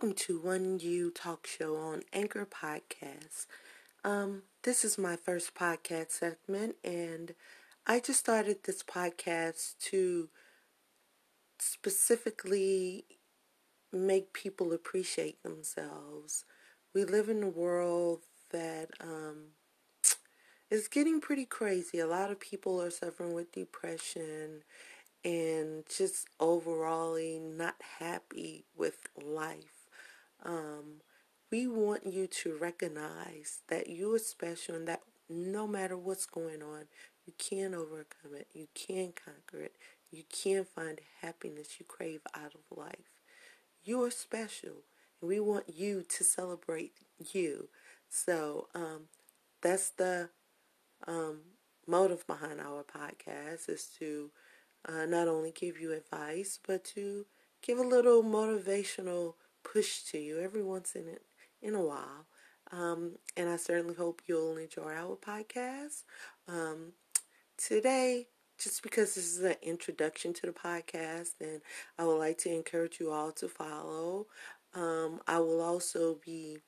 Welcome to One You Talk Show on Anchor Podcast. Um, this is my first podcast segment, and I just started this podcast to specifically make people appreciate themselves. We live in a world that um, is getting pretty crazy. A lot of people are suffering with depression and just overall not happy with life. Um, we want you to recognize that you are special and that no matter what's going on, you can overcome it, you can conquer it, you can find happiness you crave out of life. You are special, and we want you to celebrate you. So um, that's the um, motive behind our podcast is to uh, not only give you advice, but to give a little motivational push to you every once in it in a while. Um, and I certainly hope you'll enjoy our podcast. Um, today, just because this is an introduction to the podcast, and I would like to encourage you all to follow. Um, I will also be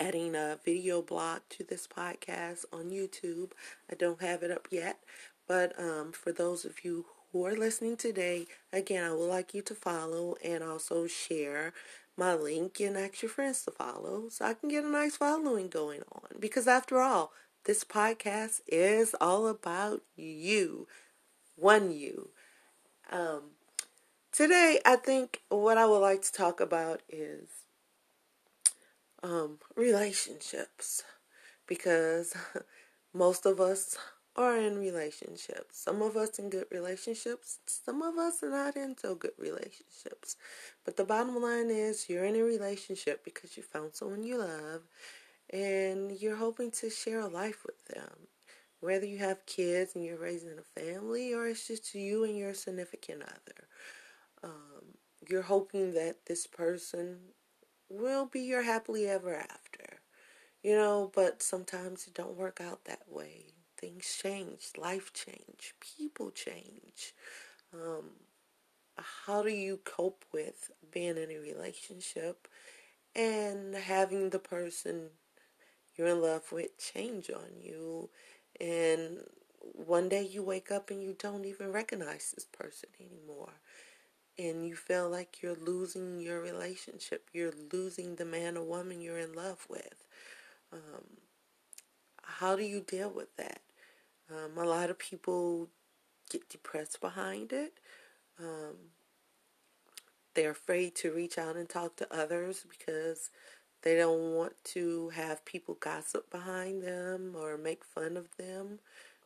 adding a video blog to this podcast on YouTube. I don't have it up yet, but um, for those of you who are listening today, again, I would like you to follow and also share my link and ask your friends to follow so I can get a nice following going on. Because after all, this podcast is all about you, one you. Um, today, I think what I would like to talk about is um, relationships. Because most of us are in relationships. Some of us in good relationships, some of us are not in so good relationships. But the bottom line is you're in a relationship because you found someone you love and you're hoping to share a life with them. Whether you have kids and you're raising a family or it's just you and your significant other. Um, you're hoping that this person will be your happily ever after. You know, but sometimes it don't work out that way things change, life change, people change. Um, how do you cope with being in a relationship and having the person you're in love with change on you? And one day you wake up and you don't even recognize this person anymore. And you feel like you're losing your relationship. You're losing the man or woman you're in love with. Um, how do you deal with that um, a lot of people get depressed behind it. Um, they're afraid to reach out and talk to others because they don't want to have people gossip behind them or make fun of them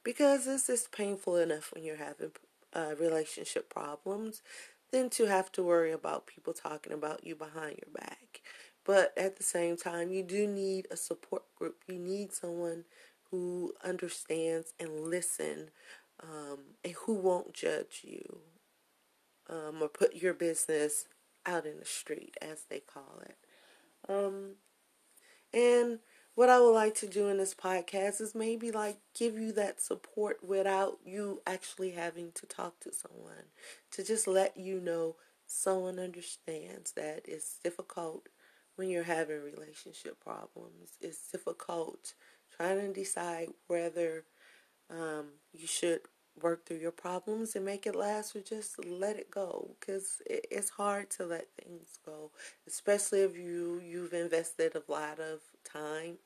because it's just painful enough when you're having uh, relationship problems than to have to worry about people talking about you behind your back. But at the same time, you do need a support group. You need someone who understands and listen um, and who won't judge you um, or put your business out in the street, as they call it. Um, and what I would like to do in this podcast is maybe like give you that support without you actually having to talk to someone, to just let you know someone understands that it's difficult when you're having relationship problems. It's difficult trying to decide whether um, you should work through your problems and make it last or just let it go because it, it's hard to let things go especially if you you've invested a lot of time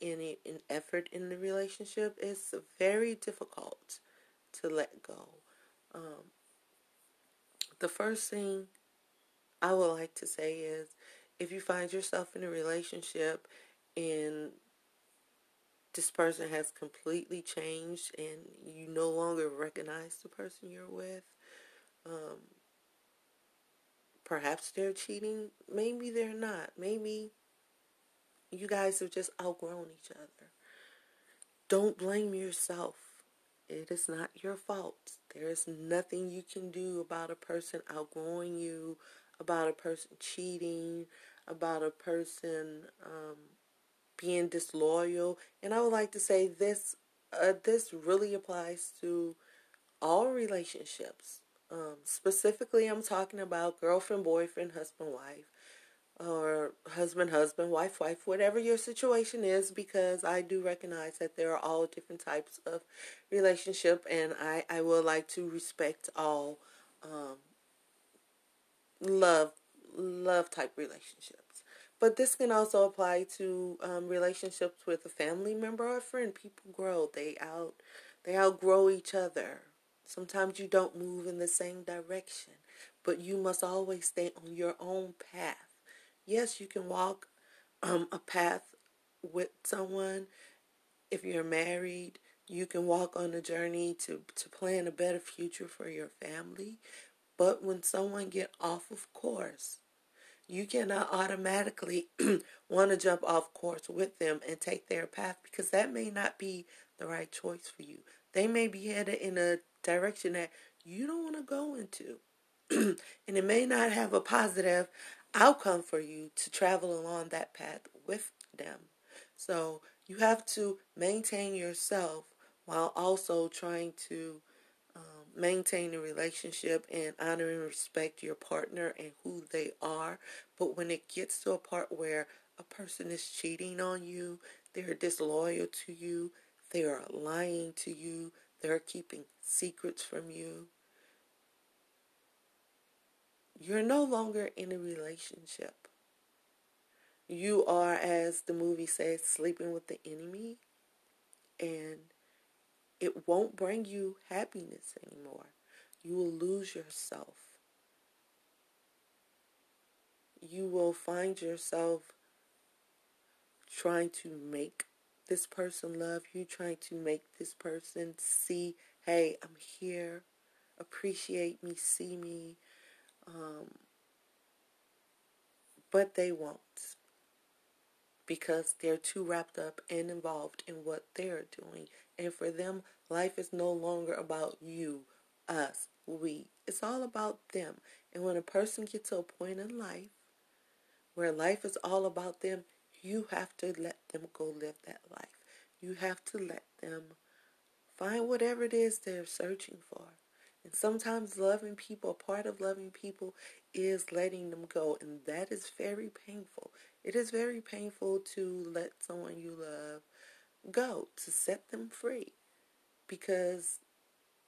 in it in effort in the relationship it's very difficult to let go. Um, the first thing i would like to say is if you find yourself in a relationship and this person has completely changed and you no longer recognize the person you're with. Um, perhaps they're cheating. Maybe they're not. Maybe you guys have just outgrown each other. Don't blame yourself. It is not your fault. There is nothing you can do about a person outgrowing you, about a person cheating, about a person um, being disloyal. And I would like to say this uh, this really applies to all relationships. Um, specifically, I'm talking about girlfriend, boyfriend, husband, wife. or husband, husband, wife, wife, whatever your situation is, because I do recognize that there are all different types of relationship, and I, I would like to respect all um, love love type relationships. But this can also apply to um, relationships with a family member or a friend. People grow; they out they outgrow each other. Sometimes you don't move in the same direction, but you must always stay on your own path yes, you can walk um, a path with someone. If you're married, you can walk on a journey to, to plan a better future for your family. But when someone get off of course, you cannot automatically want to jump off course with them and take their path because that may not be the right choice for you. They may be headed in a direction that you don't want to go into. and it may not have a positive outcome for you to travel along that path with them. So you have to maintain yourself while also trying to maintain a relationship and honor and respect your partner and who they are. But when it gets to a part where a person is cheating on you, they're disloyal to you, they are lying to you, they're keeping secrets from you, you're no longer in a relationship. You are, as the movie says, sleeping with the enemy, and it won't bring you happiness anymore. You will lose yourself. You will find yourself trying to make this person love you, trying to make this person see, hey, I'm here, appreciate me, see me, um, but they won't because they're too wrapped up and involved in what they're doing. And for them, life is no longer about you, us, we. It's all about them. And when a person gets to a point in life where life is all about them, you have to let them go live that life. You have to let them find whatever it is they're searching for. And sometimes loving people, part of loving people is letting them go. And that is very painful. It is very painful to let someone you love go, to set them free. Because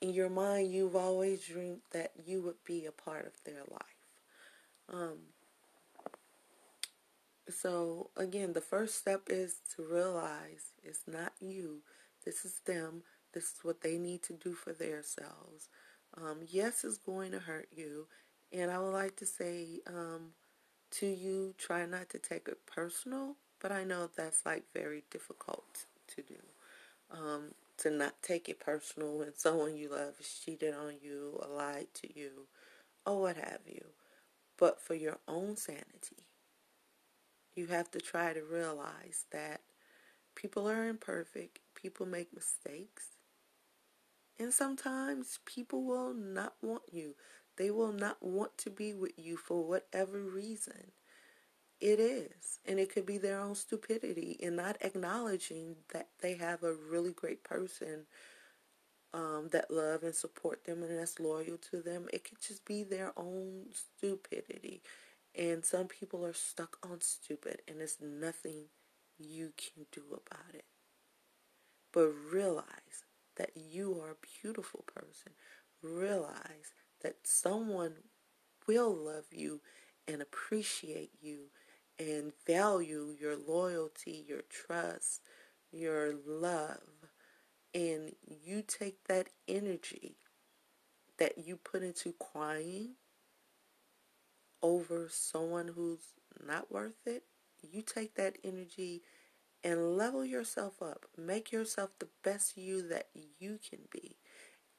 in your mind, you've always dreamed that you would be a part of their life. Um, so, again, the first step is to realize it's not you, this is them, this is what they need to do for themselves. Um, yes, it's going to hurt you. And I would like to say um, to you, try not to take it personal, but I know that's like very difficult to do. Um, to not take it personal when someone you love is cheated on you or lied to you or what have you. But for your own sanity, you have to try to realize that people are imperfect, people make mistakes, and sometimes people will not want you. They will not want to be with you for whatever reason it is. And it could be their own stupidity in not acknowledging that they have a really great person um, that love and support them and that's loyal to them. It could just be their own stupidity. And some people are stuck on stupid and there's nothing you can do about it. But realize that you are a beautiful person. Realize that someone will love you and appreciate you and value your loyalty, your trust, your love. And you take that energy that you put into crying over someone who's not worth it, you take that energy and level yourself up. Make yourself the best you that you can be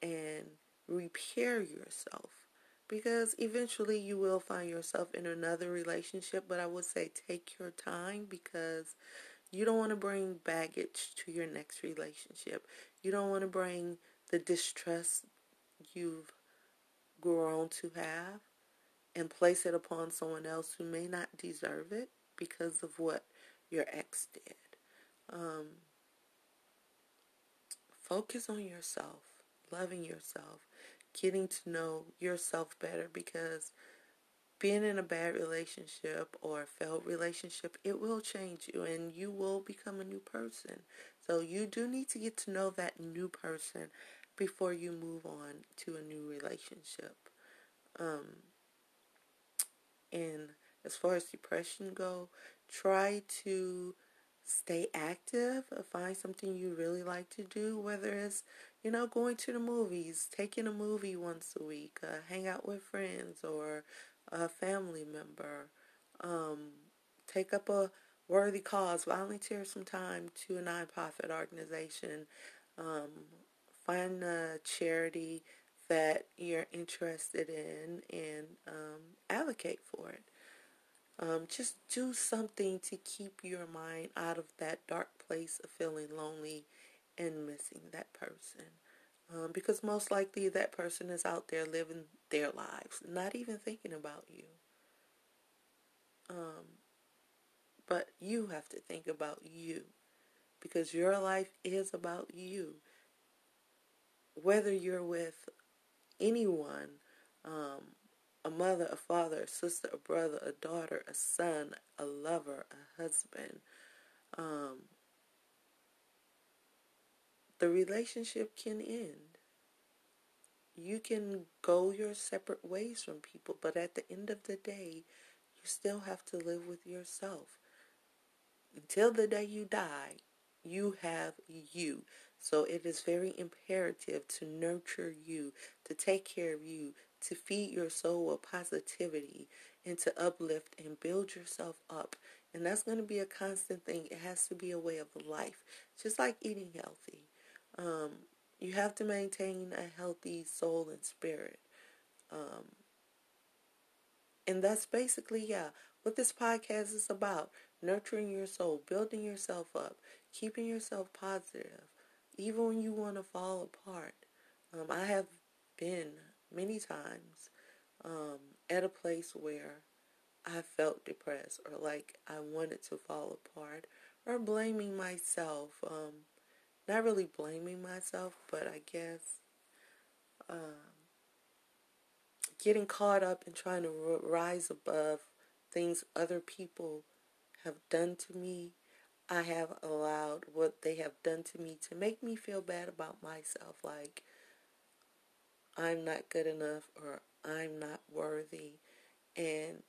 and repair yourself because eventually you will find yourself in another relationship. But I would say take your time because you don't want to bring baggage to your next relationship. You don't want to bring the distrust you've grown to have and place it upon someone else who may not deserve it because of what your ex did. Um, focus on yourself, loving yourself, getting to know yourself better because being in a bad relationship or a failed relationship, it will change you and you will become a new person. So you do need to get to know that new person before you move on to a new relationship. Um, and as far as depression go, try to stay active, find something you really like to do, whether it's, you know, going to the movies, taking a movie once a week, uh, hang out with friends or a family member, um, take up a worthy cause, volunteer some time to a nonprofit organization, um, find a charity that you're interested in and um, advocate for it. Um, just do something to keep your mind out of that dark place of feeling lonely and missing that person. Um, because most likely that person is out there living their lives, not even thinking about you. Um, but you have to think about you because your life is about you. Whether you're with anyone, um, a mother, a father, a sister, a brother, a daughter, a son, a lover, a husband. Um, the relationship can end. You can go your separate ways from people, but at the end of the day, you still have to live with yourself. Until the day you die, you have you. So it is very imperative to nurture you, to take care of you, to feed your soul with positivity and to uplift and build yourself up. And that's going to be a constant thing. It has to be a way of life, just like eating healthy. Um, you have to maintain a healthy soul and spirit. Um, and that's basically, yeah, what this podcast is about. Nurturing your soul, building yourself up, keeping yourself positive, even when you want to fall apart. Um, I have been many times um, at a place where I felt depressed or like I wanted to fall apart or blaming myself. Um, not really blaming myself, but I guess um, getting caught up in trying to rise above things other people have done to me. I have allowed what they have done to me to make me feel bad about myself. Like, I'm not good enough or I'm not worthy. And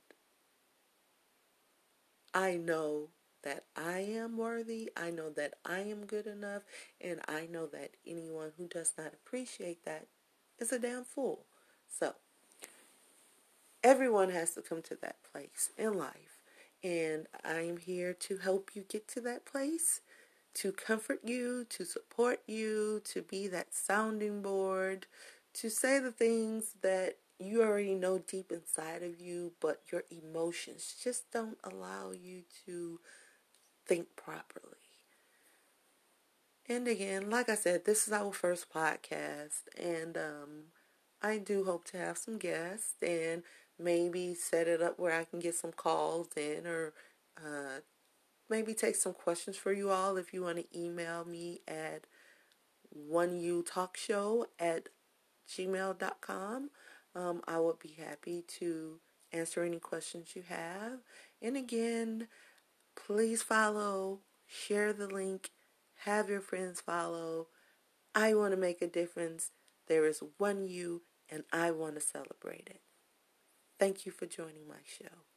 I know that I am worthy. I know that I am good enough. And I know that anyone who does not appreciate that is a damn fool. So, everyone has to come to that place in life. And I'm here to help you get to that place, to comfort you, to support you, to be that sounding board, to say the things that you already know deep inside of you, but your emotions just don't allow you to think properly. And again, like I said, this is our first podcast, and um, I do hope to have some guests and maybe set it up where I can get some calls in or uh, maybe take some questions for you all if you want to email me at one u talk show at gmail.com. Um, I would be happy to answer any questions you have. And again, please follow, share the link, have your friends follow. I want to make a difference. There is one you, and I want to celebrate it. Thank you for joining my show.